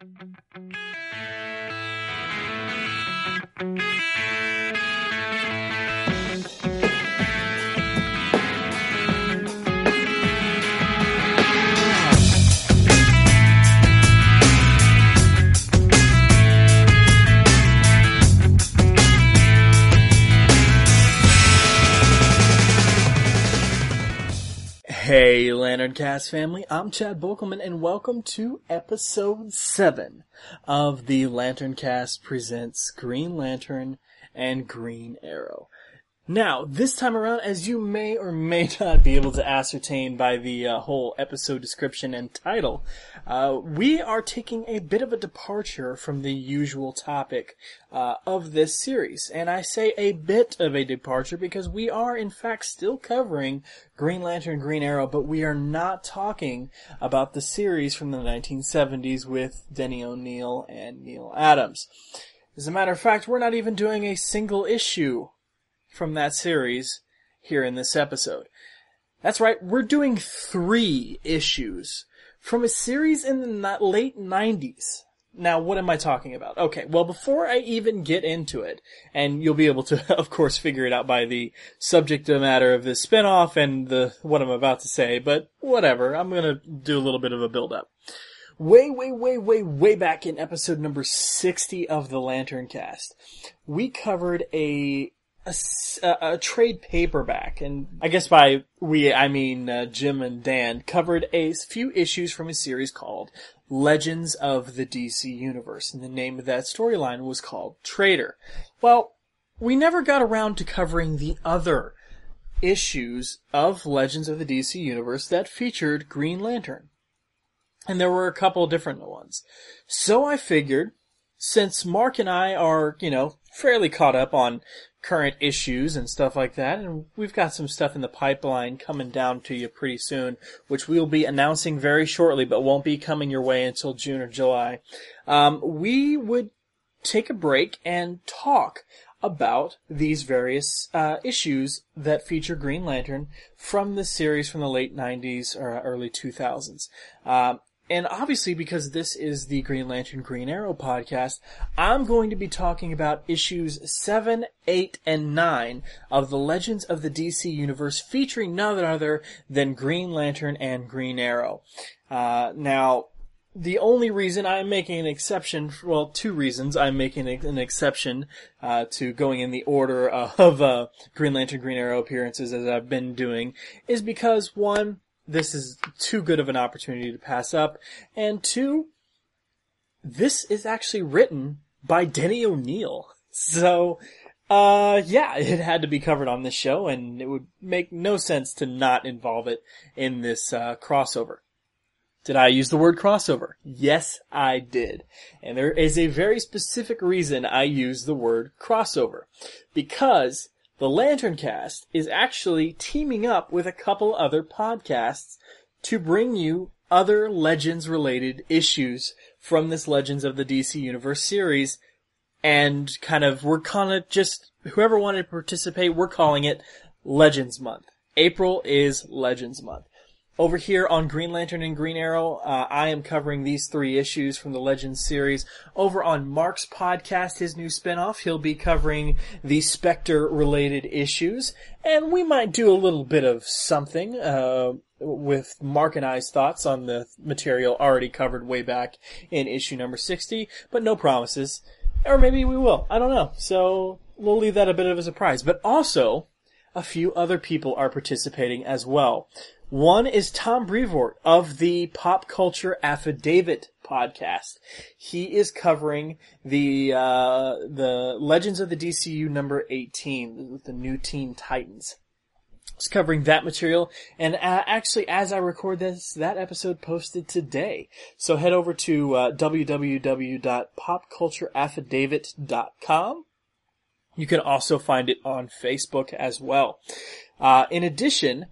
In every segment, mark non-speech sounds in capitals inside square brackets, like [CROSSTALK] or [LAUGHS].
Thank you. Hey, Lantern Cast family, I'm Chad Bokelman, and welcome to episode 7 of the Lantern Cast presents Green Lantern and Green Arrow. Now, this time around, as you may or may [LAUGHS] not be able to ascertain by the uh, whole episode description and title, uh, we are taking a bit of a departure from the usual topic uh, of this series. And I say a bit of a departure because we are, in fact, still covering Green Lantern, Green Arrow, but we are not talking about the series from the 1970s with Denny O'Neil and Neal Adams. As a matter of fact, we're not even doing a single issue from that series here in this episode. That's right, we're doing three issues from a series in the late 90s. Now, what am I talking about? Okay, well, before I even get into it, and you'll be able to, [LAUGHS] of course, figure it out by the subject matter of this spinoff and the what I'm about to say, but whatever, I'm gonna do a little bit of a build up. Way, way, way, way, way back in episode number 60 of the Lantern Cast, we covered a a, a, trade paperback, and I guess by we I mean uh, Jim and Dan covered a few issues from a series called Legends of the DC Universe, and the name of that storyline was called Traitor. Well, we never got around to covering the other issues of Legends of the DC Universe that featured Green Lantern. And there were a couple different ones. So I figured, since Mark and I are, you know, fairly caught up on current issues and stuff like that. And we've got some stuff in the pipeline coming down to you pretty soon, which we'll be announcing very shortly, but won't be coming your way until June or July. Um, we would take a break and talk about these various uh, issues that feature Green Lantern from the series from the late 90s or early 2000s. Um, and obviously, because this is the Green Lantern Green Arrow podcast, I'm going to be talking about issues 7, 8, and 9 of the Legends of the DC Universe featuring none other than Green Lantern and Green Arrow. Uh, now, the only reason I'm making an exception, well, two reasons I'm making an exception uh, to going in the order [LAUGHS] of uh, Green Lantern Green Arrow appearances as I've been doing, is because one, this is too good of an opportunity to pass up. And two, this is actually written by Denny O'Neil. [LAUGHS] So, uh, yeah, it had to be covered on this show and it would make no sense to not involve it in this, uh, crossover. Did I use the word crossover? Yes, I did. And there is a very specific reason I use the word crossover. Because the Lantern Cast is actually teaming up with a couple other podcasts to bring you other Legends related issues from this Legends of the DC Universe series. And kind of, we're kind of just, whoever wanted to participate, we're calling it Legends Month. April is Legends Month. Over here on Green Lantern and Green Arrow, uh, I am covering these three issues from the Legends series. Over on Mark's podcast, his new spinoff, he'll be covering the Spectre related issues. And we might do a little bit of something, uh, with Mark and I's thoughts on the material already covered way back in issue number 60, but no promises. Or maybe we will. I don't know. So we'll leave that a bit of a surprise. But also, a few other people are participating as well. One is Tom Brevoort of the Pop Culture Affidavit podcast. He is covering the uh, the Legends of the DCU number 18, with the new Teen Titans. He's covering that material, and uh, actually, as I record this, that episode posted today. So head over to uh, www.popcultureaffidavit.com. You can also find it on Facebook as well. Uh, in addition,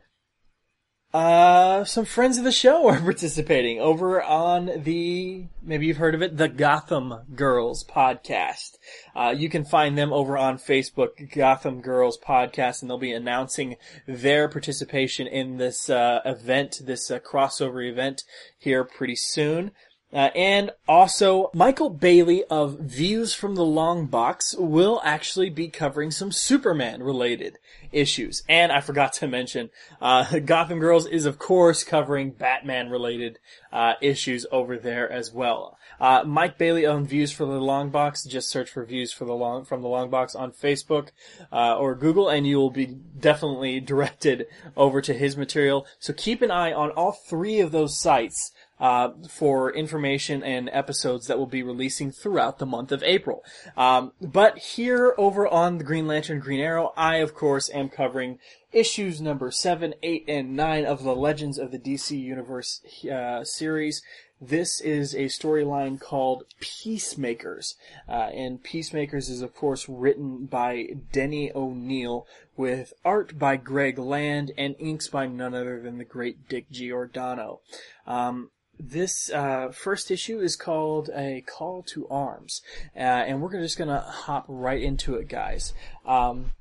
uh, some friends of the show [LAUGHS] are participating over on the, maybe you've heard of it, the Gotham Girls podcast. Uh, you can find them over on Facebook, Gotham Girls podcast, and they'll be announcing their participation in this, uh, event, this uh, crossover event here pretty soon. Uh, and also, Michael Bailey of Views from the Long Box will actually be covering some Superman related issues. And I forgot to mention, uh, [LAUGHS] Gotham Girls is of course covering Batman related, uh, issues over there as well. Uh, Mike Bailey on Views for the Long Box. Just search for Views for the Long, from the Long Box on Facebook, uh, or Google and you will be definitely [LAUGHS] directed over to his material. So keep an eye on all three of those sites uh, for information and episodes that will be releasing throughout the month of April. Um, but here over on the Green Lantern Green Arrow, I of course am covering issues number 7, 8, and 9 of the Legends of the DC Universe uh, series. This is a storyline called Peacemakers. Uh, and Peacemakers is of course written by Denny O'Neil with art by Greg Land and inks by none other than the great Dick Giordano. Um, this uh, first issue is called a call to arms, uh, and we're just gonna hop right into it, guys. Um,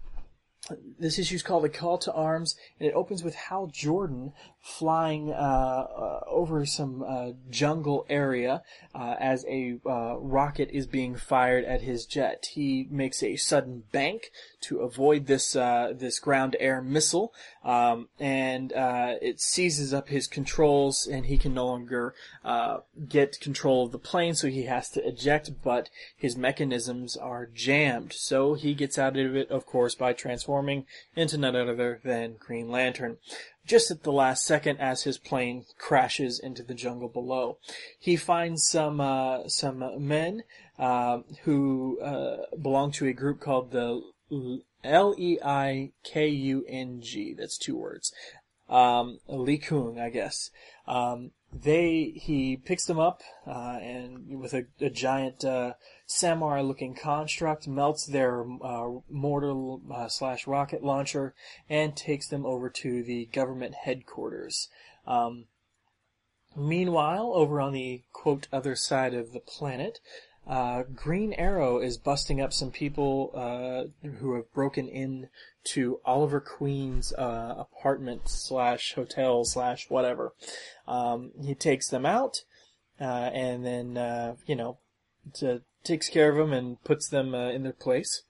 this issue is called A Call to Arms, and it opens with Hal Jordan flying uh, uh, over some uh, jungle area uh, as a uh, rocket is being fired at his jet. He makes a sudden bank to avoid this uh, this ground-air missile, um, and it seizes up his controls, and he can no longer get control of the plane, so he has to eject. But his mechanisms are jammed, so he gets out of it, of course, by transforming into none other than Green Lantern just at the last second as his plane crashes into the jungle below. He finds some uh, some men uh, who uh, belong to a group called the E I K U N G. That's two words. Um, Kung, I guess. Um, they he picks them up uh, and with a, a giant uh, samurai looking construct melts their uh, mortar uh, slash rocket launcher and takes them over to the government headquarters um, meanwhile over on the quote other side of the planet uh, Green Arrow is busting up some people uh, who have broken in to Oliver Queen's uh, apartment slash hotel slash whatever. Um, he takes them out, uh, and then uh, you know, to, takes care of them and puts them uh, in their place.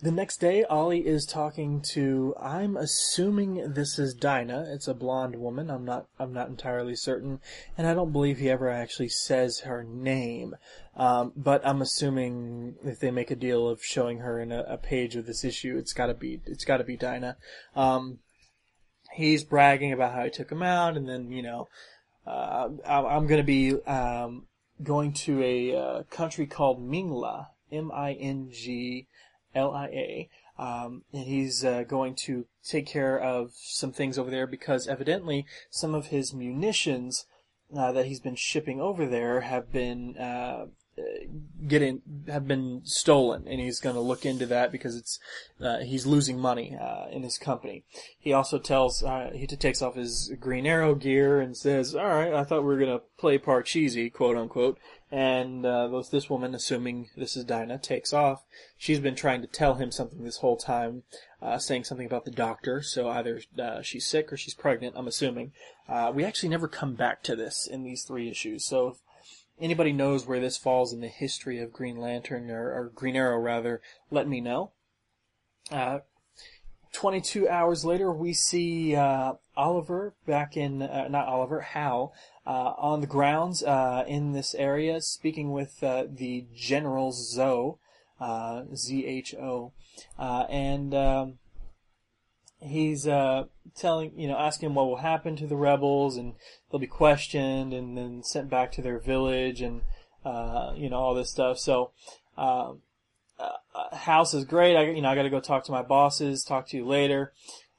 The next day, Ollie is talking to. I'm assuming this is Dinah. It's a blonde woman. I'm not. I'm not entirely certain, and I don't believe he ever actually says her name. Um, but I'm assuming if they make a deal of showing her in a, a page of this issue, it's got to be. It's got to be Dinah. Um, he's bragging about how he took him out, and then you know, uh, I'm going to be um, going to a uh, country called Minglia. M I N G L I A. Um, and he's uh, going to take care of some things over there because evidently some of his munitions uh, that he's been shipping over there have been uh, getting have been stolen, and he's going to look into that because it's uh, he's losing money uh, in his company. He also tells uh, he takes off his Green Arrow gear and says, "All right, I thought we were going to play Parcheesi, quote unquote." And uh, this woman, assuming this is Dinah, takes off. She's been trying to tell him something this whole time, uh, saying something about the doctor. So either uh, she's sick or she's pregnant. I'm assuming. Uh, we actually never come back to this in these three issues. So if anybody knows where this falls in the history of Green Lantern or, or Green Arrow, rather, let me know. Uh, 22 hours later, we see uh, Oliver back in, uh, not Oliver, Hal, uh, on the grounds uh, in this area, speaking with uh, the General Zho, uh, Z-H-O, uh, and um, he's uh, telling, you know, asking what will happen to the rebels, and they'll be questioned and then sent back to their village, and you know all this stuff. So. Um, House is great. I, you know, I got to go talk to my bosses. Talk to you later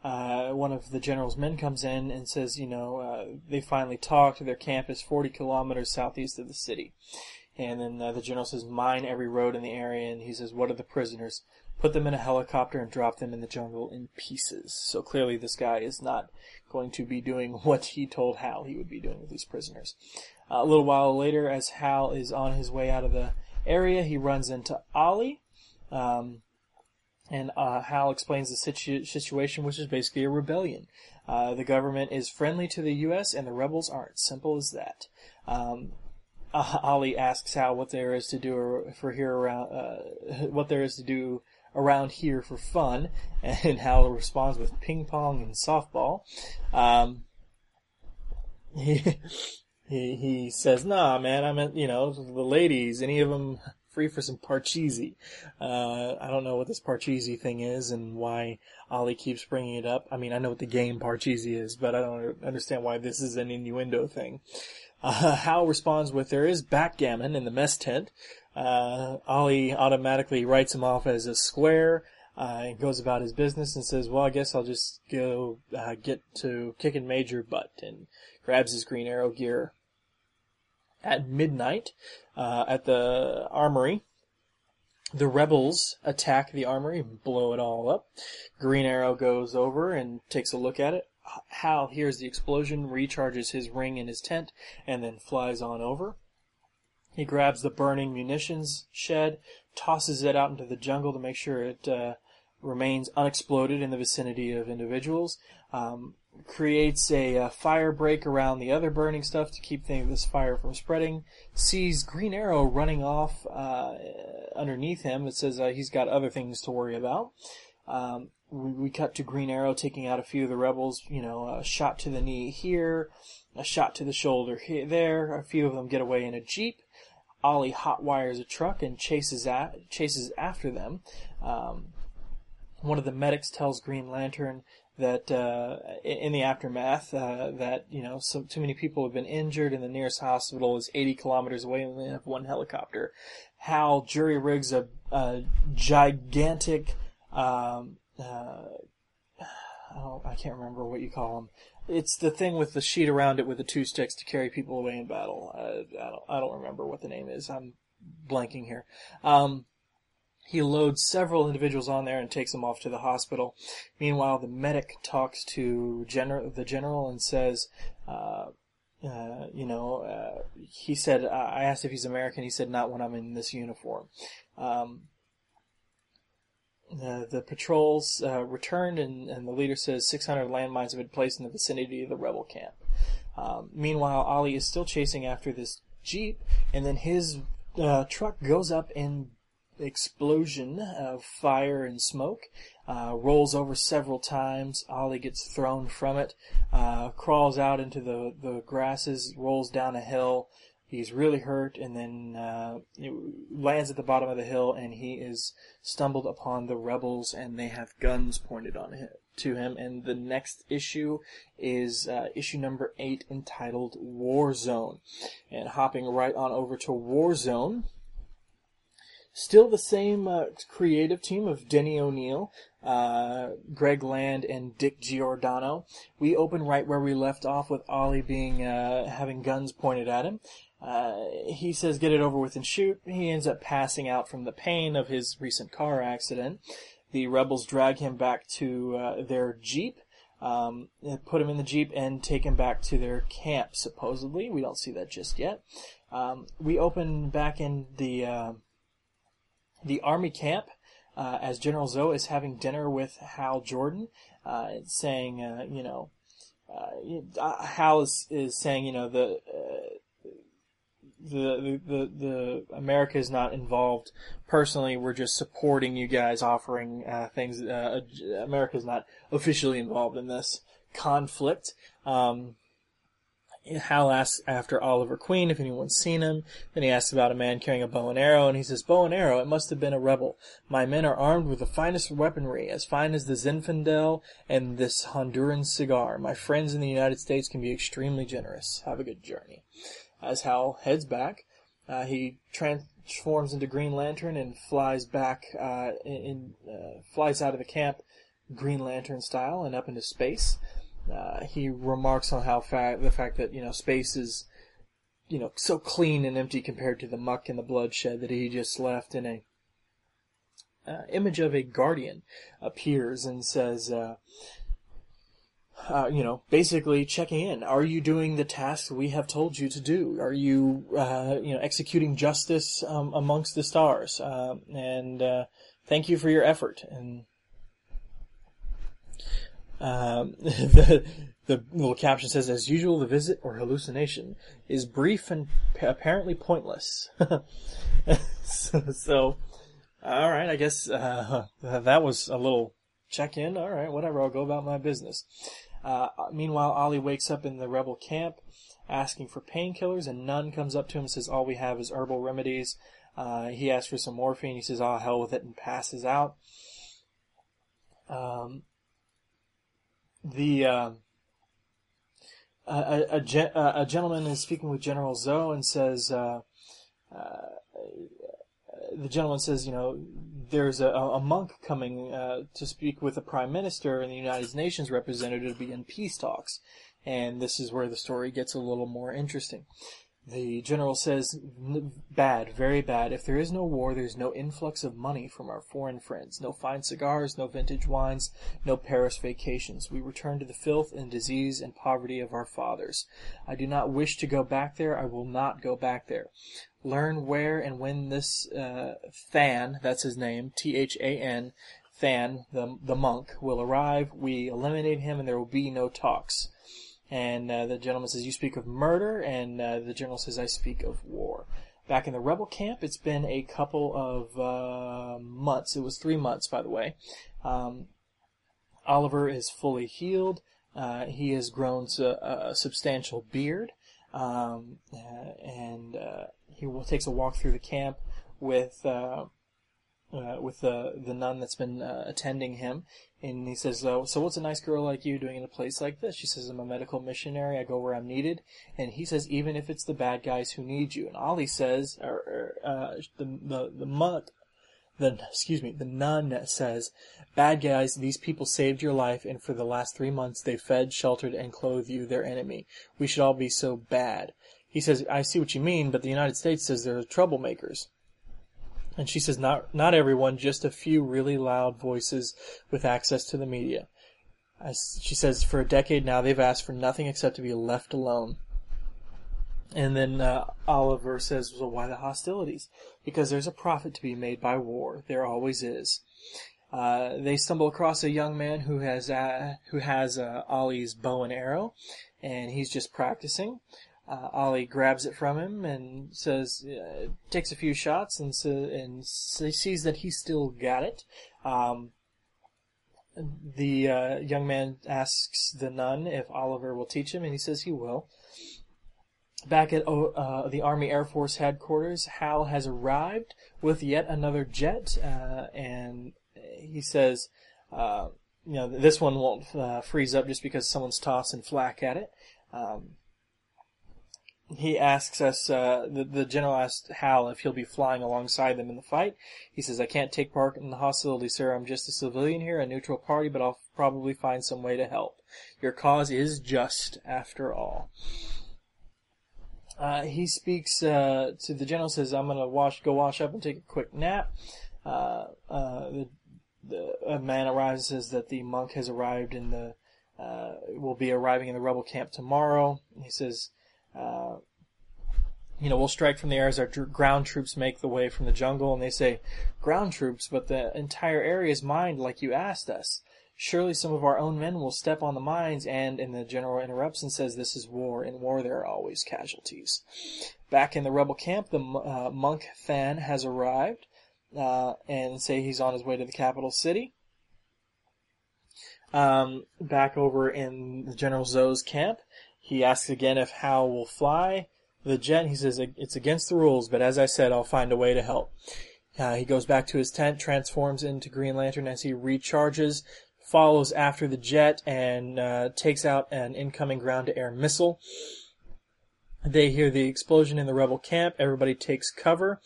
uh, one of the general's men comes in and says, you know, uh, they finally talked. Their camp is 40 kilometers southeast of the city. And then uh, the general says, mine every road in the area. And he says, what are the prisoners? Put them in a helicopter and drop them in the jungle in pieces. So clearly this guy is not going to be doing [LAUGHS] what he told Hal he would be doing with these prisoners. Uh, a little while later, as Hal is on his way out of the area, he runs into Ollie. Um, and uh, Hal explains the situ- situation, which is basically a rebellion. Uh, the government is friendly to the U.S. and the rebels aren't. Simple as that. Um, uh, Ollie asks Hal what there is to do for here around, uh, [LAUGHS] what there is to do around here for fun, [LAUGHS] and Hal responds with ping pong and softball. Um, he, [LAUGHS] he, he says, nah, man, I meant, you know, the ladies, any of them free for some Parcheesi. Uh, I don't know what this Parcheesi thing is and why Ollie keeps bringing it up. I mean, I know what the game Parcheesi is, but I don't understand why this is an innuendo thing. Uh, Hal responds with, there is backgammon in the mess tent. Uh, Ollie automatically writes him off as a square, uh, and goes about his business and says, well, I guess I'll just go, uh, get to kicking major butt and grabs his Green Arrow gear. At midnight, uh, at the armory, the rebels attack the armory and blow it all up. Green Arrow goes over and takes a look at it. Hal hears the explosion, recharges his ring in his tent, and then flies on over. He grabs the burning munitions shed, tosses it out into the jungle to make sure it uh, remains unexploded in the vicinity of individuals. Um, creates a, uh, fire break around the other burning stuff to keep things, this fire from spreading. Sees Green Arrow running off uh, underneath him. It says uh, he's got other things to worry about. Um, we, we, cut to Green Arrow taking out a few of the rebels. You know, a shot to the knee here, a shot to the shoulder here, there. A few of them get away in a jeep. Ollie hotwires a truck and chases at, chases after them. Um, one of the medics tells Green Lantern that uh, in the aftermath uh, that you know too many people have been injured and the nearest hospital is 80 kilometers away and they have one helicopter. Hal jury rigs a, a gigantic um, uh, I can't remember what you call them. It's the thing with the sheet around it with the two sticks to carry people away in battle. Uh, I don't I don't remember what the name is. I'm blanking here. Um, he loads several individuals on there and takes them off to the hospital. Meanwhile, the medic talks to gener- the general and says, uh, uh, you know, uh, he said, I asked if he's American. He said, not when I'm in this uniform. Um, the, patrols uh, returned, and, and, the leader says 600 landmines have been placed in the vicinity of the rebel camp. Um, meanwhile, Ollie is still chasing after this jeep, and then his uh, truck goes up in explosion of fire and smoke, uh, rolls over several times. Ollie gets thrown from it, uh, crawls out into the, the grasses, rolls down a hill. He's really hurt and then uh, lands at the bottom of the hill and he is stumbled upon the rebels and they have guns pointed on him to him. And the next issue is uh, issue number eight entitled War Zone. And hopping right on over to War Zone, Still the same uh, creative team of Denny O'Neil, uh, Greg Land, and Dick Giordano. We open right where we left off with Ollie being uh, having guns pointed at him. Uh, he says, "Get it over with and shoot." He ends up passing out from the pain of his recent car accident. The rebels drag him back to uh, their jeep. Um, put him in the jeep and take him back to their camp. Supposedly, we don't see that just yet. Um, we open back in the uh, the army camp uh, as General Zho is having dinner with Hal Jordan, uh, saying, uh, you know, uh, uh, Hal is, is saying, you know, the, uh, the, the, the, America is not involved personally. We're just supporting you guys, offering, things. America is not officially involved in this conflict. Um, Hal asks after Oliver Queen if anyone's seen him. Then he asks about a man carrying a bow and arrow, and he says, Bow and arrow, it must have been a rebel. My men are armed with the finest weaponry, as fine as the Zinfandel and this Honduran cigar. My friends in the United States can be extremely generous. Have a good journey. As Hal heads back, uh, he transforms into Green Lantern and flies back, uh, in, uh, flies out of the camp Green Lantern style and up into space. Uh, he remarks on how fa- the fact that you know space is you know so clean and empty compared to the muck and the bloodshed that he just left in a uh, image of a guardian appears and says uh, uh, you know, basically checking in. Are you doing the tasks we have told you to do? Are you, uh, you know, executing justice um, amongst the stars? Um, and uh, thank you for your effort. And Um, [LAUGHS] the, the little caption says, as usual, the visit or hallucination is brief and p- apparently pointless. [LAUGHS] so, so, all right, I guess uh, [LAUGHS] that was a little check in. All right, whatever. I'll go about my business. Uh, meanwhile, Ollie wakes up in the rebel camp asking for painkillers. and none comes up to him and says, All we have is herbal remedies. Uh, he asks for some morphine. He says, Oh, hell with it, and passes out. Um, the uh, a, a, a, gentleman is speaking with General Zho and says, uh, uh, the gentleman says, you know, there's a, a monk coming uh, to speak with the prime minister and the United Nations representative to begin peace talks. And this is where the story gets a little more interesting. The general says, bad, very bad. If there is no war, there's no influx of money from our foreign friends. No fine cigars, no vintage wines, no Paris vacations. We return to the filth and disease and poverty of our fathers. I do not wish to go back there. I will not go back there. Learn where and when this uh, Than, that's his name, T-H-A-N, Than, the, the monk, will arrive. We eliminate him and there will be no talks. And uh, the gentleman says, You speak of murder, and uh, the general says, I speak of war. Back in the rebel camp, it's been a couple of uh, months. It was three months, by the way. Um, Oliver is fully healed. Uh, he has grown a, a substantial beard, um, uh, and uh, he will, takes a walk through the camp with uh, with the the nun that's been uh, attending him, and he says, uh, "So what's a nice girl like you doing in a place like this?" She says, "I'm a medical missionary. I go where I'm needed." And he says, "Even if it's the bad guys who need you." And Ollie says, or, or uh, the the the monk, the excuse me, the nun says, "Bad guys, these people saved your life, and for the last three months they fed, sheltered, and clothed you, their enemy. We should all be so bad." He says, "I see what you mean, but the United States says they're troublemakers." And she says, not, not everyone, just a few really loud voices with access to the media. As she says, for a decade now, they've asked for nothing except to be left alone. And then uh, Oliver says, well, why the hostilities? Because there's a profit to be made by war. There always is. Uh, they stumble across a young man who has uh, who has uh, Ollie's bow and arrow, and he's just practicing. Uh, Ollie grabs it from him and says, uh, takes a few shots and so, and sees that he still got it. Um, the uh, young man asks the nun if Oliver will teach him, and he says he will. Back at uh, the Army Air Force headquarters, Hal has arrived with yet another jet, uh, and he says, uh, you know, this one won't freeze up just because someone's tossing flak at it. Um, he asks us, uh, the, the general asks Hal if he'll be flying alongside them in the fight. He says, I can't take part in the hostility, sir. I'm just a civilian here, a neutral party, but I'll probably find some way to help. Your cause is just, after all. Uh, he speaks uh, to the general, says, I'm going to wash, go wash up and take a quick nap. Uh, uh, the, the, a man arrives says that the monk has arrived in the, uh, will be arriving in the rebel camp tomorrow. He says, uh, you know, we'll strike from the air as our ground troops make the way from the jungle, and they say, ground troops, but the entire area is mined like you asked us. Surely some of our own men will step on the mines, and, and the general interrupts and says, this is war. In war there are always casualties. Back in the rebel camp, the uh, monk Than has arrived, uh, and say he's on his way to the capital city. Um, back over in the General Zho's camp, he asks again if Hal will fly the jet. He says it's against the rules, but as I said, I'll find a way to help. Uh, he goes back to his tent, transforms into Green Lantern as he recharges, follows after the jet, and uh, takes out an incoming ground-to-air missile. They hear the explosion in the rebel camp. Everybody takes cover.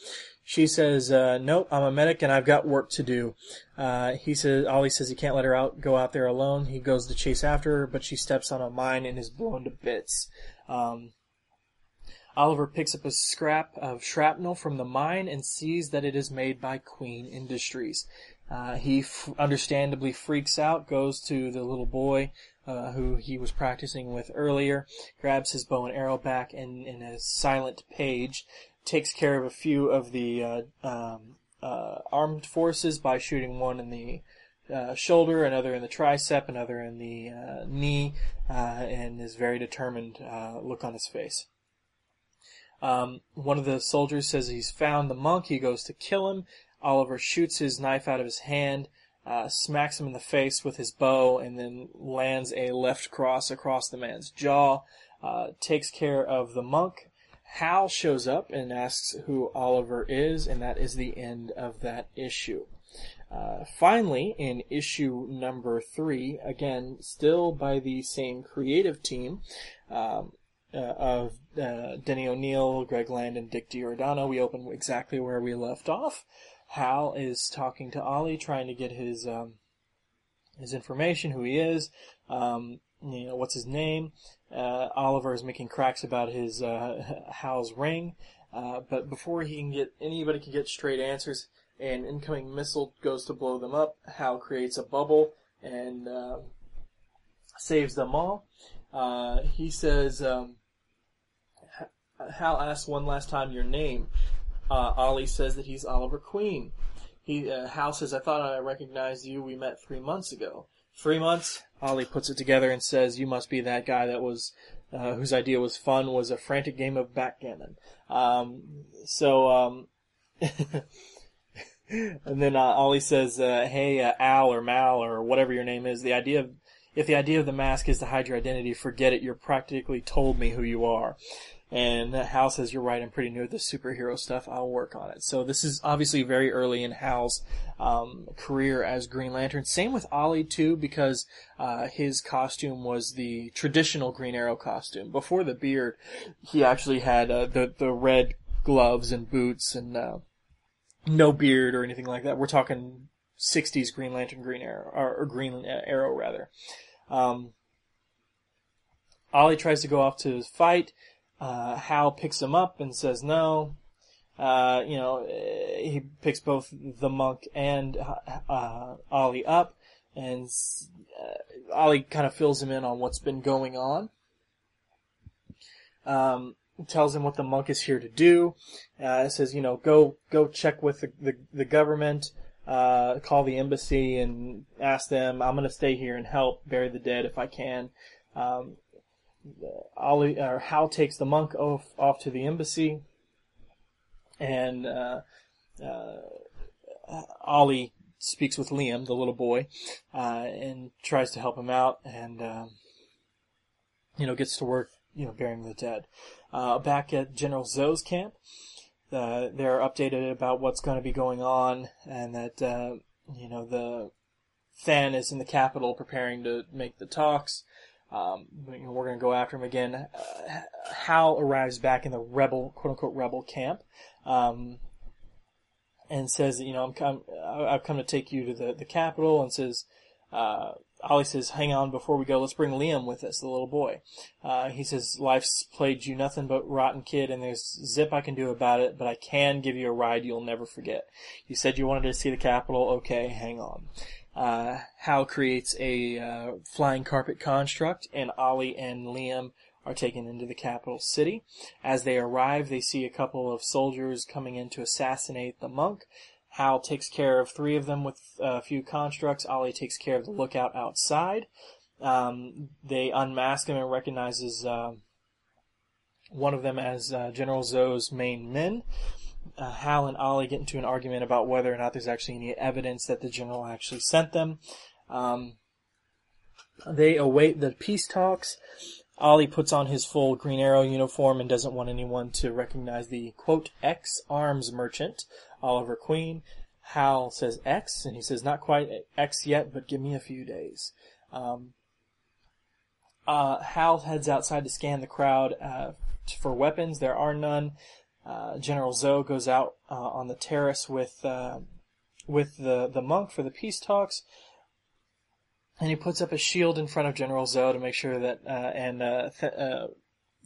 She says, uh, "Nope, I'm a medic and I've got work to do." Uh, he says, Ollie says he can't let her out, go out there alone. He goes to chase after her, but she steps on a mine and is blown to bits. Um, Oliver picks up a scrap of shrapnel from the mine and sees that it is made by Queen Industries. Uh, he f- understandably freaks out, goes to the little boy uh, who he was practicing with earlier, grabs his bow and arrow back, and in a silent page takes care of a few of the uh, um, uh, armed forces by shooting one in the uh, shoulder, another in the tricep, another in the uh, knee, uh, and is very determined uh, look on his face. Um, one of the soldiers says he's found the monk. He goes to kill him. Oliver shoots his knife out of his hand, smacks him in the face with his bow, and then lands a left cross across the man's jaw. Takes care of the monk. Hal shows up and asks who Oliver is, and that is the end of that issue. Uh, finally, in issue number three, again, still by the same creative team um, uh, of uh, Denny O'Neil, Greg Land, and Dick Giordano, we open exactly where we left off. Hal is talking to Ollie, trying to get his um, his information, who he is, um, you know, what's his name. Uh, Oliver is making cracks about his uh, [LAUGHS] Hal's ring, uh, but before he can get anybody can get straight answers, an incoming missile goes to blow them up. Hal creates a bubble and uh, saves them all. Uh, he says, um, Hal asks one last time your name. Uh, Ollie says that he's Oliver Queen. He, uh, Hal says, I thought I recognized you. We met three months ago. Three months? Ollie puts it together and says, you must be that guy that was, uh, whose idea was fun, was a frantic game of backgammon. Um, so, um, [LAUGHS] and then uh, Ollie says, uh, "Hey, uh, Al or Mal or whatever your name is, the idea of if the idea of the mask is to hide your identity, forget it. You're practically told me who you are." And Hal says, "You're right. I'm pretty new at this superhero stuff. I'll work on it." So this is obviously very early in Hal's um, career as Green Lantern. Same with Ollie too, because uh, his costume was the traditional Green Arrow costume. Before the beard, he actually had uh, the the red gloves and boots and uh, no beard or anything like that. We're talking 60s Green Lantern, Green Arrow, or, or Green Arrow rather. Um, Ollie tries to go off to fight. Uh, Hal picks him up and says no. Uh, you know, he picks both the monk and uh, Ollie up, and uh, Ollie kind of fills him in on what's been going on. Um, tells him what the monk is here to do. Uh, says, you know, go go check with the the, the government, uh, call the embassy and ask them. I'm going to stay here and help bury the dead if I can. Um, Ollie or Hal takes the monk off off to the embassy, and uh, uh, Ollie speaks with Liam, the little boy, uh, and tries to help him out, and um, you know gets to work, you know, burying the dead uh, back at General Zho's camp. Uh, they're updated about what's going to be going on, and that you know the Than is in the capital preparing to make the talks. Um, we're going to go after him again. Uh, Hal arrives back in the rebel, quote unquote, rebel camp, um, and says, you know, I'm come, I've come to take you to the the capital, and says, uh, Ollie says, hang on before we go, let's bring Liam with us, the little boy. Uh, he says, life's played you nothing but rotten kid and there's zip I can do about it, but I can give you a ride you'll never forget. You said you wanted to see the capital, okay, hang on. Uh, Hal creates a, uh, flying carpet construct and Ollie and Liam are taken into the capital city. As they arrive, they see a couple of soldiers coming in to assassinate the monk. Hal takes care of three of them with a few constructs. Ollie takes care of the lookout outside. Um, they unmask him and recognizes uh, one of them as uh, General Zho's main men. Uh, Hal and Ollie get into an argument about whether or not there's actually any evidence that the general actually sent them. Um, they await the peace talks. Ollie puts on his full Green Arrow uniform and doesn't want anyone to recognize the quote X arms merchant Oliver Queen. Hal says X, and he says not quite X yet, but give me a few days. Um, uh, Hal heads outside to scan the crowd uh, for weapons. There are none. Uh, General Zho goes out uh, on the terrace with uh, with the the monk for the peace talks, and he puts up a shield in front of General Zho to make sure that uh, and th-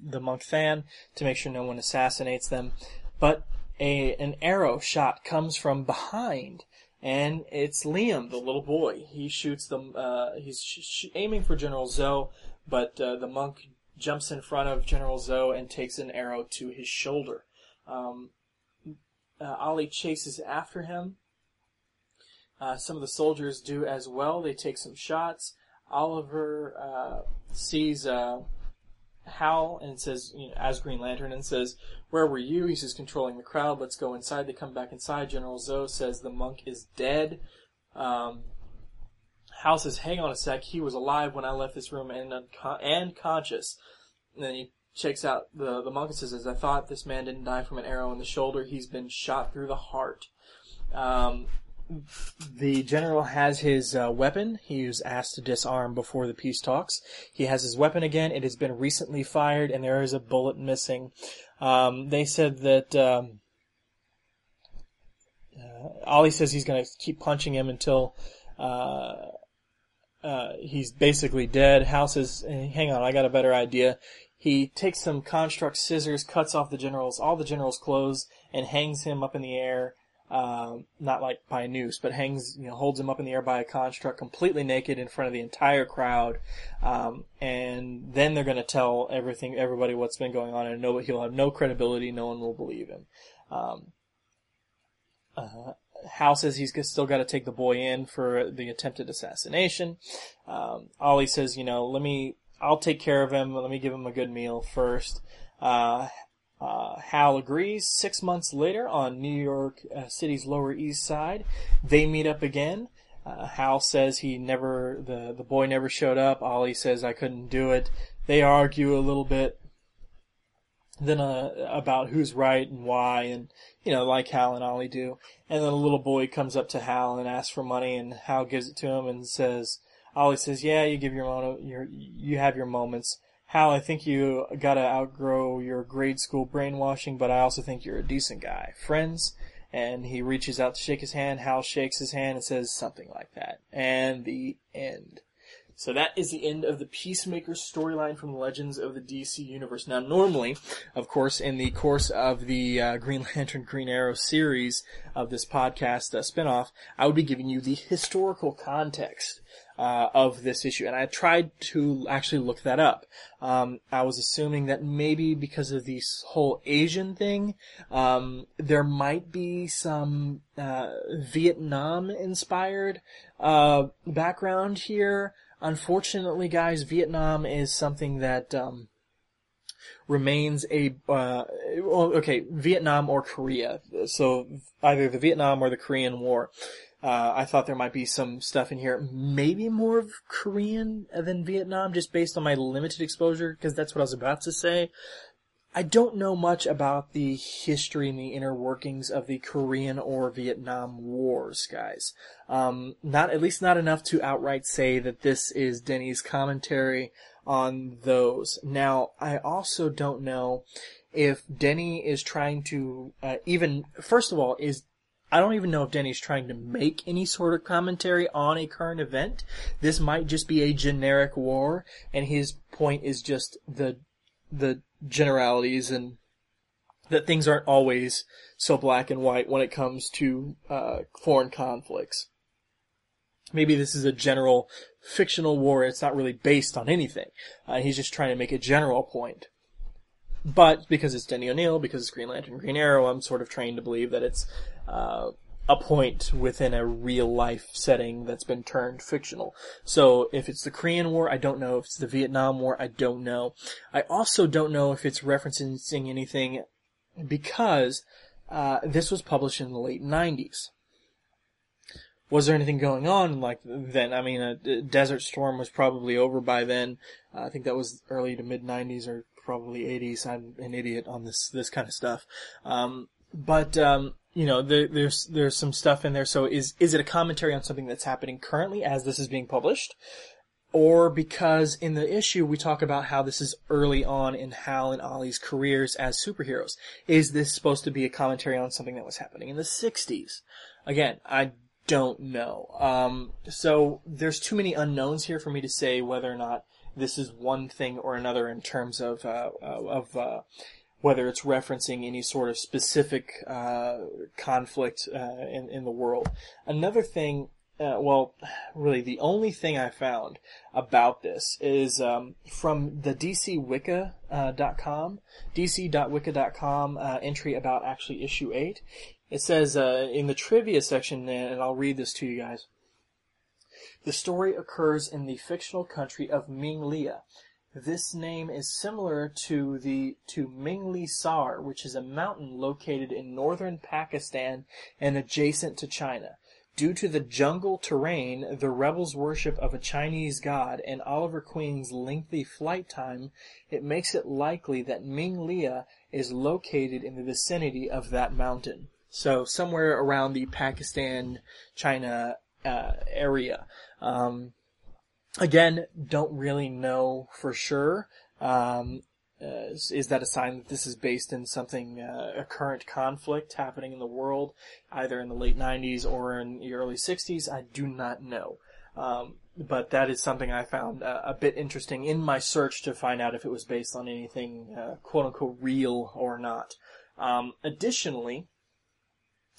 the monk Than to make sure no one assassinates them. But a an arrow shot comes from behind, and it's Liam, the little boy. He shoots them. Uh, he's sh- aiming for General Zho, but uh, the monk jumps in front of General Zho and takes an arrow to his shoulder. Um, uh, Ollie chases after him. Uh, some of the soldiers do as well. They take some shots. Oliver uh, sees uh, Hal and says, you know, as Green Lantern, and says, "Where were you?" He says, "Controlling the crowd. Let's go inside." They come back inside. General Zho says the monk is dead. Um, Hal says, "Hang on a sec. He was alive when I left this room and unco- and conscious." And then he checks out the the monk and says, "I thought this man didn't die from an arrow in the shoulder. He's been shot through the heart." Um, the general has his uh, weapon. He was asked to disarm before the peace talks. He has his weapon again. It has been recently fired, and there is a bullet missing. Um, they said that um, uh, Ollie says he's going to keep punching him until uh, uh, he's basically dead. Hal says, "Hang on, I got a better idea." He takes some construct scissors, cuts off the general's all the general's clothes, and hangs him up in the air um, not like by a noose, but hangs, you know, holds him up in the air by a construct, completely naked in front of the entire crowd. Um, and then they're going to tell everything, everybody what's been going on, and know he'll have no credibility. No one will believe him. Um, uh, Hal says he's still got to take the boy in for the attempted assassination. Um, Ollie says, you know, let me, I'll take care of him. Let me give him a good meal first. Uh, uh, Hal agrees. Six months later, on New York uh, City's Lower East Side, they meet up again. Uh, Hal says he never, the, the boy never showed up. Ollie says I couldn't do it. They argue a little bit then uh, about who's right and why, and you know, like Hal and Ollie do. And then a little boy comes up to Hal and asks for money, and Hal gives it to him and says, Ollie says, "Yeah, you give your moment, your you have your moments." Hal, I think you gotta outgrow your grade school brainwashing, but I also think you're a decent guy. Friends? And he reaches out to shake his hand. Hal shakes his hand and says something like that. And the end. So that is the end of the Peacemaker storyline from Legends of the DC Universe. Now, normally, of course, in the course of the uh, Green [LAUGHS] Lantern Green Arrow series of this podcast uh, spinoff, I would be giving you the historical context uh, of this issue, and I tried to actually look that up. Um, I was assuming that maybe because of this whole Asian thing, um, there might be some uh, Vietnam-inspired uh, background here. Unfortunately, guys, Vietnam is something that um, remains a uh, okay, Vietnam or Korea. So either the Vietnam or the Korean War. Uh, I thought there might be some stuff in here, maybe more of Korean than Vietnam, just based on my limited exposure, because that's what I was about to say. I don't know much about the history and the inner workings of the Korean or Vietnam wars, guys. Um, not, at least not enough to outright say that this is Denny's commentary on those. Now, I also don't know if Denny is trying to, uh, even, first of all, is I don't even know if Denny's trying to make any sort of commentary on a current event. This might just be a generic war, and his point is just the the generalities and that things aren't always so black and white when it comes to uh, foreign conflicts. Maybe this is a general fictional war. It's not really based on anything. Uh, he's just trying to make a general point. But because it's Denny O'Neil, because it's Green Lantern, Green Arrow, I'm sort of trained to believe that it's uh, a point within a real life setting that's been turned fictional. So if it's the Korean War, I don't know. If it's the Vietnam War, I don't know. I also don't know if it's referencing anything because uh, this was published in the late 90s. Was there anything going on like then? I mean, a Desert Storm was probably over by then. Uh, I think that was early to mid 90s or probably 80s. I'm an idiot on this this kind of stuff. Um, but um, you know, there, there's there's some stuff in there. So is is it a commentary on something that's happening currently as this is being published, or because in the issue we talk about how this is early on in Hal and Ollie's careers as superheroes? Is this supposed to be a commentary on something that was happening in the '60s? Again, I don't know. Um, so there's too many unknowns here for me to say whether or not this is one thing or another in terms of uh, of uh, whether it's referencing any sort of specific uh, conflict uh, in in the world. Another thing uh, well, really, the only thing I found about this is um, from the DCWikia.com, uh, dc.wikia.com uh, entry about actually issue 8. It says uh, in the trivia section, and I'll read this to you guys. The story occurs in the fictional country of Minglia. This name is similar to the to Mingli Sar, which is a mountain located in northern Pakistan and adjacent to China. Due to the jungle terrain, the rebels' worship of a Chinese god, and Oliver Queen's lengthy flight time, it makes it likely that Ming Minglia is located in the vicinity of that mountain. So somewhere around the Pakistan, China uh, area. Um, again, don't really know for sure. Um, uh, is, that a sign that this is based in something, uh, a current conflict happening in the world, either in the late 90s or in the early 60s? I do not know. Um, but that is something I found uh, a bit interesting in my search to find out if it was based on anything uh, quote unquote real or not. Um, additionally,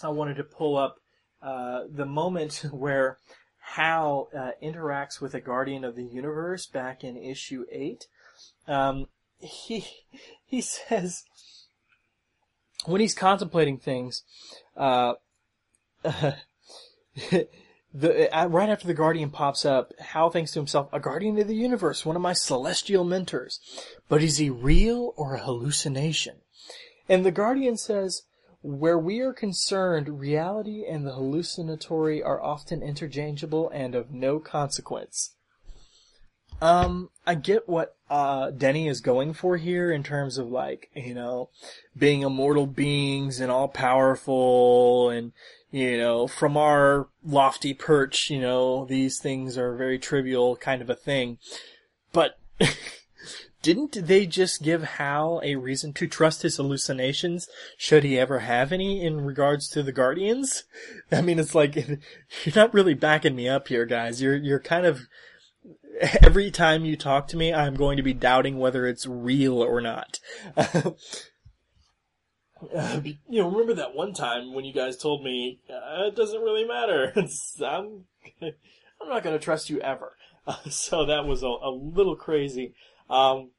I wanted to pull up uh, the moment [LAUGHS] where Hal uh, interacts with a Guardian of the Universe back in issue eight. Um, he he says when he's contemplating things, uh, [LAUGHS] the uh, right after the Guardian pops up, Hal thinks to himself, "A Guardian of the Universe, one of my celestial mentors, but is he real or a hallucination?" And the Guardian says, "Where we are concerned, reality and the hallucinatory are often interchangeable and of no consequence." Um, I get what uh, Denny is going for here in terms of like, you know, being immortal beings and all powerful and, you know, from our lofty perch, you know, these things are very trivial kind of a thing. But [LAUGHS] didn't they just give Hal a reason to trust his hallucinations should he ever have any in regards to the Guardians? [LAUGHS] I mean, it's like, [LAUGHS] you're not really backing me up here, guys. You're, you're kind of, [LAUGHS] every time you talk to me, I'm going to be doubting whether it's real or not. uh, you know, remember that one time when you guys told me uh, it doesn't really matter. I'm, I'm not going to trust you ever. Uh, so that was a, a little crazy. Um,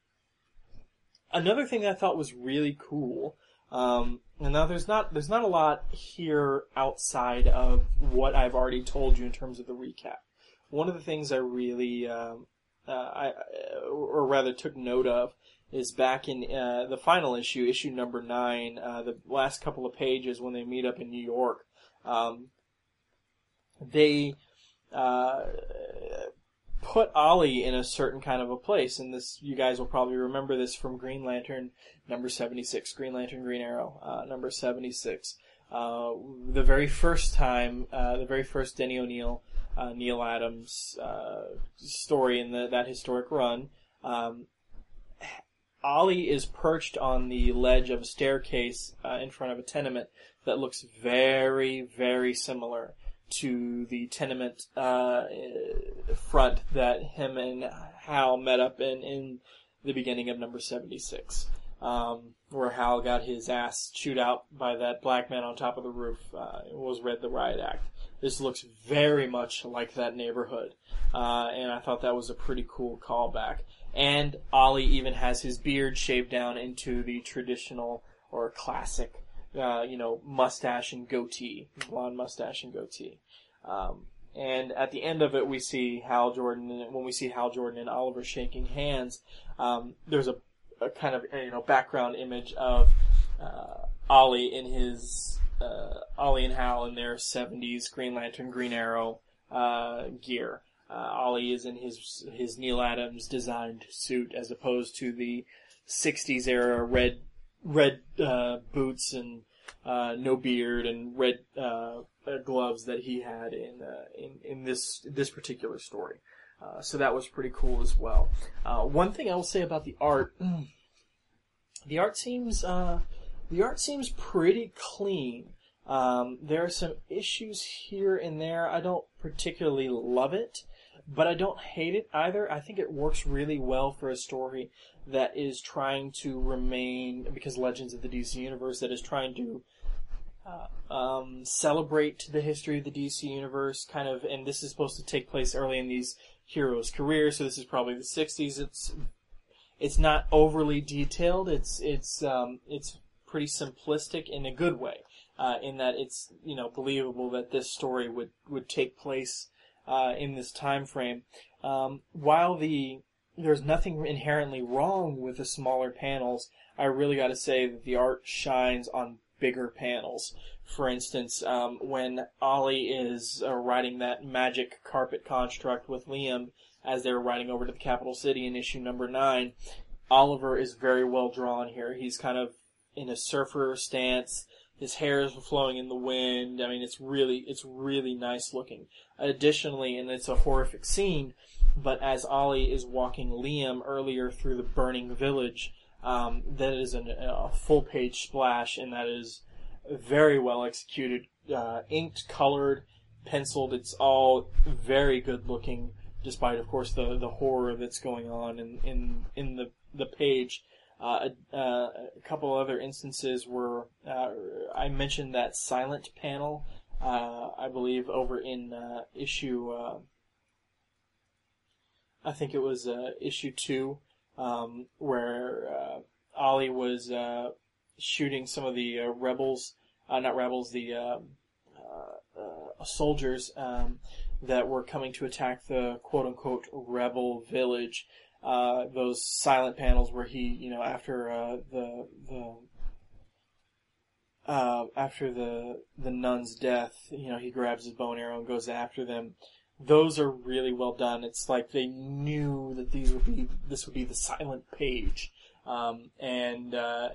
another thing I thought was really cool. Um, and now there's not there's not a lot here outside of what I've already told you in terms of the recap one of the things I really, um, uh, I, or rather took note of, is back in uh, the final issue, issue number nine, uh, the last couple of pages when they meet up in New York. Um, they uh, put Ollie in a certain kind of a place, and this you guys will probably remember this from Green Lantern number seventy six, Green Lantern Green Arrow uh, number seventy six. Uh, the very first time, the very first Denny O'Neil uh, Neal Adams uh, story in the, that historic run. Um, Ollie is perched on the ledge of a staircase uh, in front of a tenement that looks very, very similar to the tenement uh, front that him and Hal met up in in the beginning of number 76. Um, where Hal got his ass chewed out by that black man on top of the roof. Uh, was read the riot act. This looks very much like that neighborhood, uh, and I thought that was a pretty cool callback. And Ollie even has his beard shaved down into the traditional or classic, uh, you know, mustache and goatee, blonde mustache and goatee. Um, and at the end of it, we see Hal Jordan. And when we see Hal Jordan and Oliver shaking hands, um, there's a, a, kind of you know background image of uh, Ollie in his uh, Ollie and Hal in their 70s Green Lantern, Green Arrow uh, gear. Uh, Ollie is in his his Neal Adams designed suit as opposed to the 60s era red red uh, boots and uh, no beard and red uh, gloves that he had in in in this this particular story. so that was pretty cool as well. one thing I will say about the art, [CLEARS THROAT] the art seems the art seems pretty clean. Um, there are some issues here and there. I don't particularly love it, but I don't hate it either. I think it works really well for a story that is trying to remain, because Legends of the DC Universe, that is trying to uh, um, celebrate the history of the DC universe, kind of, and this is supposed to take place early in these heroes' careers, so this is probably the '60s. It's it's not overly detailed. It's it's um, it's pretty simplistic in a good way, uh, in that it's you know believable that this story would would take place uh, in this time frame. Um, while the there's nothing inherently wrong with the smaller panels, I really got to say that the art shines on bigger panels. For instance, um, when Ollie is uh, riding that magic carpet construct with Liam as they're riding over to the capital city in issue number nine, Oliver is very well drawn here. He's kind of in a surfer stance. His hair is flowing in the wind. I mean, it's really, it's really nice looking. Additionally, and it's a horrific scene, but as Ollie is walking Liam earlier through the burning village, um, that is an, a full page splash, and that is very well executed, uh, inked, colored, penciled. It's all very good looking, despite, of course, the the horror that's going on in in in the the page. Uh, a, uh, a, couple other instances were uh, I mentioned that silent panel. Uh, I believe over in uh, issue. Uh, I think it was issue two, um, where Ollie was shooting some of the rebels, not rebels, the soldiers um, that were coming to attack the quote unquote rebel village uh, those silent panels where he, you know, after uh, the the uh, after the the nun's death, you know, he grabs his bow and arrow and goes after them. Those are really well done. It's like they knew that these would be this would be the silent page, um, and uh,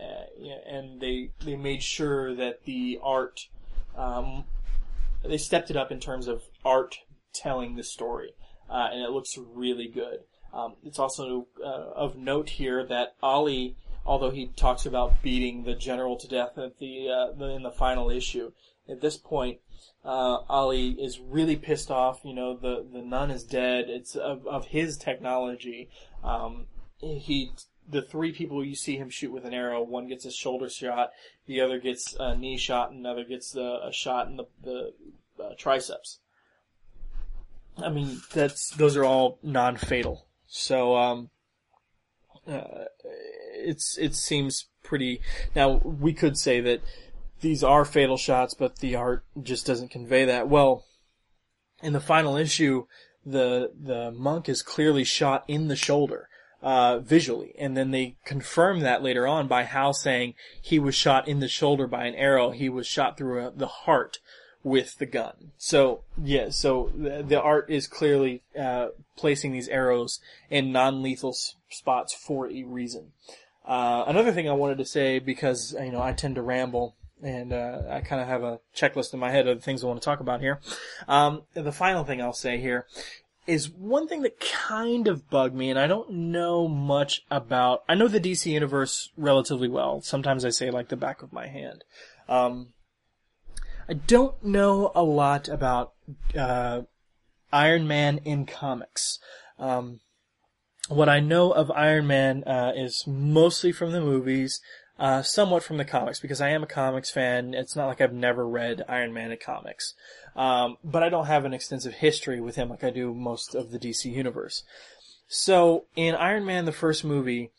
and they they made sure that the art um, they stepped it up in terms of art telling the story, uh, and it looks really good. Um, it's also uh, of note here that Ollie, although he talks about beating the general to death at the, uh, the in the final issue, at this point, uh, Ollie is really pissed off. You know, the the nun is dead. It's of, of his technology. Um, he the three people you see him shoot with an arrow, one gets a shoulder shot, the other gets a knee shot, and another gets a shot in the, the uh, triceps. I mean, that's those are all non-fatal. So um, uh, it's it seems pretty. Now we could say that these are fatal shots, but the art just doesn't convey that. Well, in the final issue, the the monk is clearly shot in the shoulder. Uh, visually, and then they confirm that later on by Hal saying he was shot in the shoulder by an arrow. He was shot through a, the heart with the gun. So yeah, so the, the art is clearly uh, placing these arrows in non-lethal s- spots for a reason. Uh, another thing I wanted to say because you know I tend to ramble and uh, I kind of have a checklist in my head of the things I want to talk about here. Um, the final thing I'll say here is one thing that kind of bugged me, and I don't know much about. I know the DC universe relatively well. Sometimes I say like the back of my hand. Um, I don't know a lot about uh, Iron Man in comics. Um, what I know of Iron Man uh, is mostly from the movies, uh, somewhat from the comics, because I am a comics fan. It's not like I've never read Iron Man in comics. Um, but I don't have an extensive history with him like I do most of the DC universe. So in Iron Man, the first movie,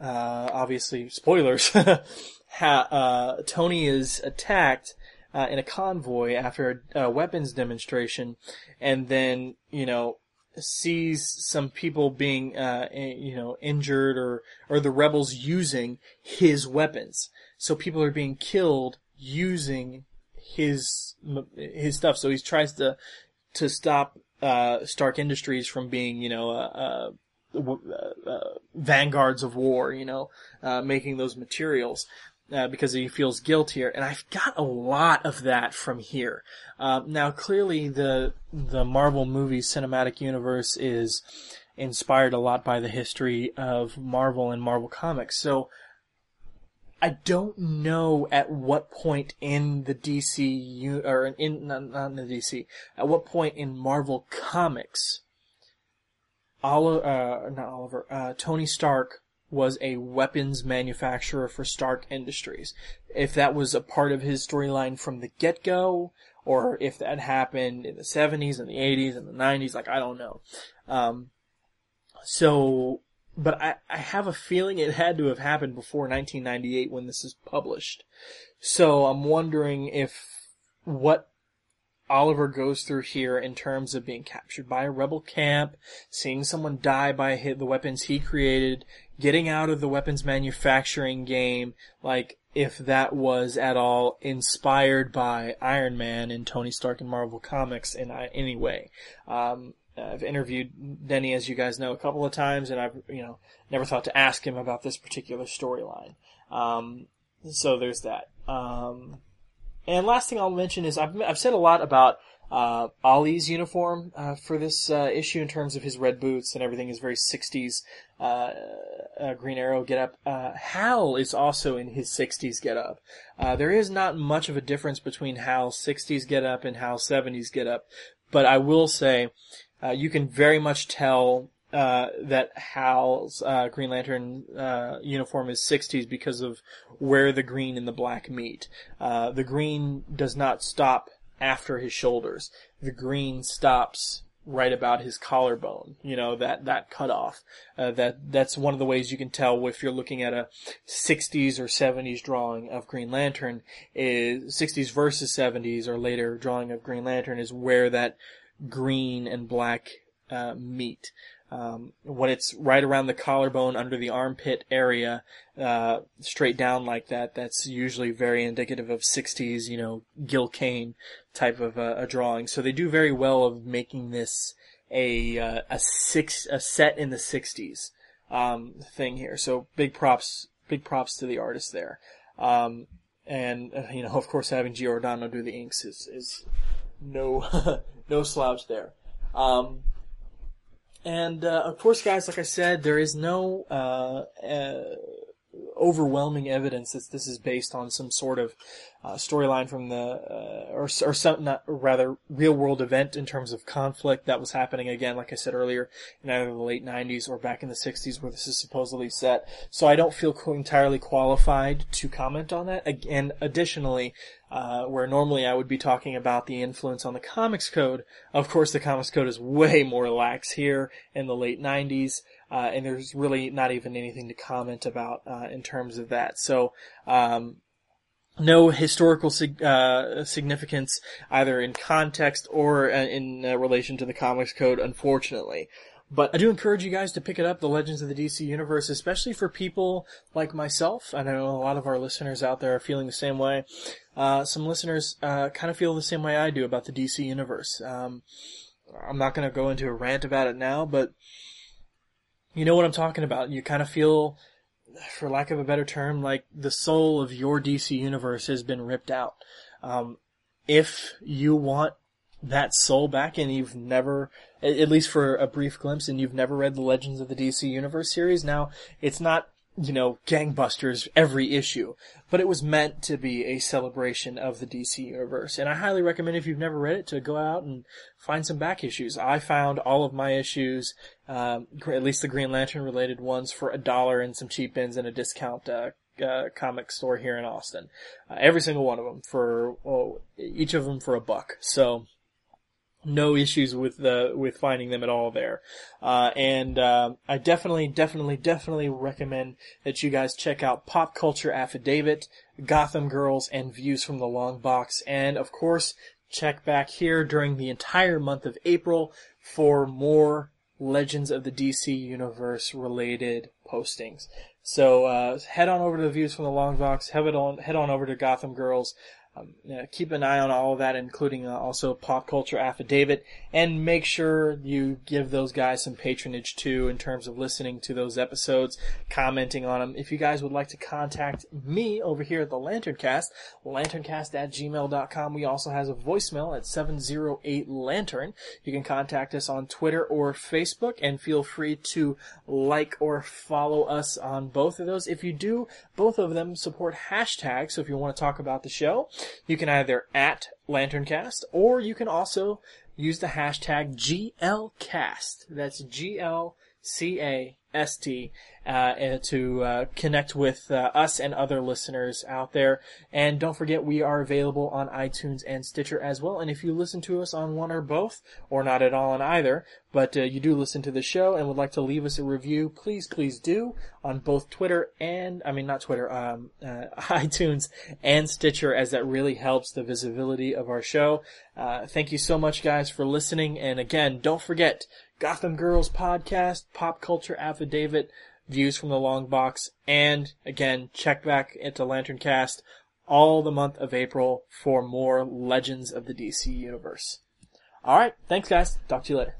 uh, obviously spoilers, [LAUGHS] ha- uh, Tony is attacked uh, in a convoy after a, a weapons demonstration, and then you know sees some people being uh, you know injured or or the rebels using his weapons. So people are being killed using his his stuff. So he tries to to stop uh, Stark Industries from being you know uh, uh, vanguards of war. You know, uh, making those materials uh, because he feels guiltier, and I've got a lot of that from here. Um, now, clearly, the the Marvel movie cinematic universe is inspired a lot by the history of Marvel and Marvel Comics, so. I don't know at what point in the DC or in not, not in the DC at what point in Marvel Comics, Oliver, uh, not Oliver, uh, Tony Stark was a weapons manufacturer for Stark Industries. If that was a part of his storyline from the get-go, or if that happened in the 70s and the 80s and the 90s, like, I don't know. Um, so, but I, I have a feeling it had to have happened before 1998 when this is published. So I'm wondering if what Oliver goes through here in terms of being captured by a rebel camp, seeing someone die by the weapons he created, getting out of the weapons manufacturing game, like if that was at all inspired by Iron Man and Tony Stark in Marvel Comics in any way. Um, I've interviewed Denny, as you guys know, a couple of times, and I've you know never thought to ask him about this particular storyline. Um, so there's that. Um, and last thing I'll mention is I've I've said a lot about uh, uniform uh, for this uh, issue in terms of his red boots and everything is very 60s uh, uh, Green Arrow get up. Uh, Hal is also in his 60s get up. there is not much of a difference between Hal's 60s get up and Hal's 70s get up, but I will say you can very much tell uh, that Hal's uh, Green Lantern uh, uniform is 60s because of where the green and the black meet. Uh, the green does not stop after his shoulders. The green stops right about his collarbone. You know that that cutoff. Uh, that that's one of the ways you can tell if you're looking at a 60s or 70s drawing of Green Lantern. Is 60s versus 70s or later drawing of Green Lantern is where that green and black uh, meet. Um, when it's right around the collarbone under the armpit area, uh, straight down like that, that's usually very indicative of 60s, you know, Gil Kane type of a, a drawing. So they do very well of making this a, uh, a six, a set in the 60s, um, thing here. So big props, big props to the artist there. Um, and, uh, you know, of course having Giordano do the inks is, is no, [LAUGHS] no slouch there. Um, and uh, of course, guys, like I said, there is no uh, uh, overwhelming evidence that this is based on some sort of uh, storyline from the uh, or or some not rather real world event in terms of conflict that was happening again, like I said earlier, in either the late '90s or back in the '60s, where this is supposedly set. So I don't feel entirely qualified to comment on that. And additionally, uh, where normally I would be talking about the influence on the comics code. Of course, the comics code is way more lax here in the late 90s, uh, and there's really not even anything to comment about uh, in terms of that. So, um, no historical sig- uh, significance either in context or uh, in uh, relation to the comics code, unfortunately. But I do encourage you guys to pick it up, the Legends of the DC Universe, especially for people like myself. I know a lot of our listeners out there are feeling the same way. Uh, some listeners uh, kind of feel the same way I do about the DC Universe. Um, I'm not going to go into a rant about it now, but you know what I'm talking about. You kind of feel, for lack of a better term, like the soul of your DC Universe has been ripped out. Um, if you want that soul back and you've never, at least for a brief glimpse, and you've never read the Legends of the DC Universe series, now it's not, you know, gangbusters every issue, but it was meant to be a celebration of the DC Universe. And I highly recommend if you've never read it to go out and find some back issues. I found all of my issues, um, at least the Green Lantern related ones for a dollar and some cheap ins and a discount, uh, uh, comic store here in Austin. Uh, every single one of them for, well, each of them for a buck. So, no issues with the with finding them at all there. Uh, and uh, I definitely, definitely, definitely recommend that you guys check out Pop Culture Affidavit, Gotham Girls, and Views from the Long Box, and of course check back here during the entire month of April for more Legends of the DC Universe related postings. So uh, head on over to Views from the Long Box. Head on head on over to Gotham Girls um, keep an eye on all of that, including uh, also Pop Culture Affidavit, and make sure you give those guys some patronage too in terms of listening to those episodes, commenting on them. If you guys would like to contact me over here at the Lanterncast, lanterncast at gmail.com. We also has a voicemail at 708-LANTERN. You can contact us on Twitter or Facebook, and feel free to like or follow us on both of those. If you do, both of them support hashtags, so if you want to talk about the show, you can either at LanternCast or you can also use the hashtag GLCast. That's G L C A S T. uh, to uh, connect with uh, us and other listeners out there. And don't forget, we are available on iTunes and Stitcher as well. And if you listen to us on one or both, or not at all on either, but uh, you do listen to the show and would like to leave us a review, please, please do on both Twitter and, I mean, not Twitter, um, uh, [LAUGHS] iTunes and Stitcher as that really helps the visibility of our show. Uh, thank you so much guys for listening. And again, don't forget Gotham Girls podcast, pop culture affidavit, views from the long box, and again, check back into Lantern Cast all the month of April for more Legends of the DC Universe. Alright, thanks guys. Talk to you later.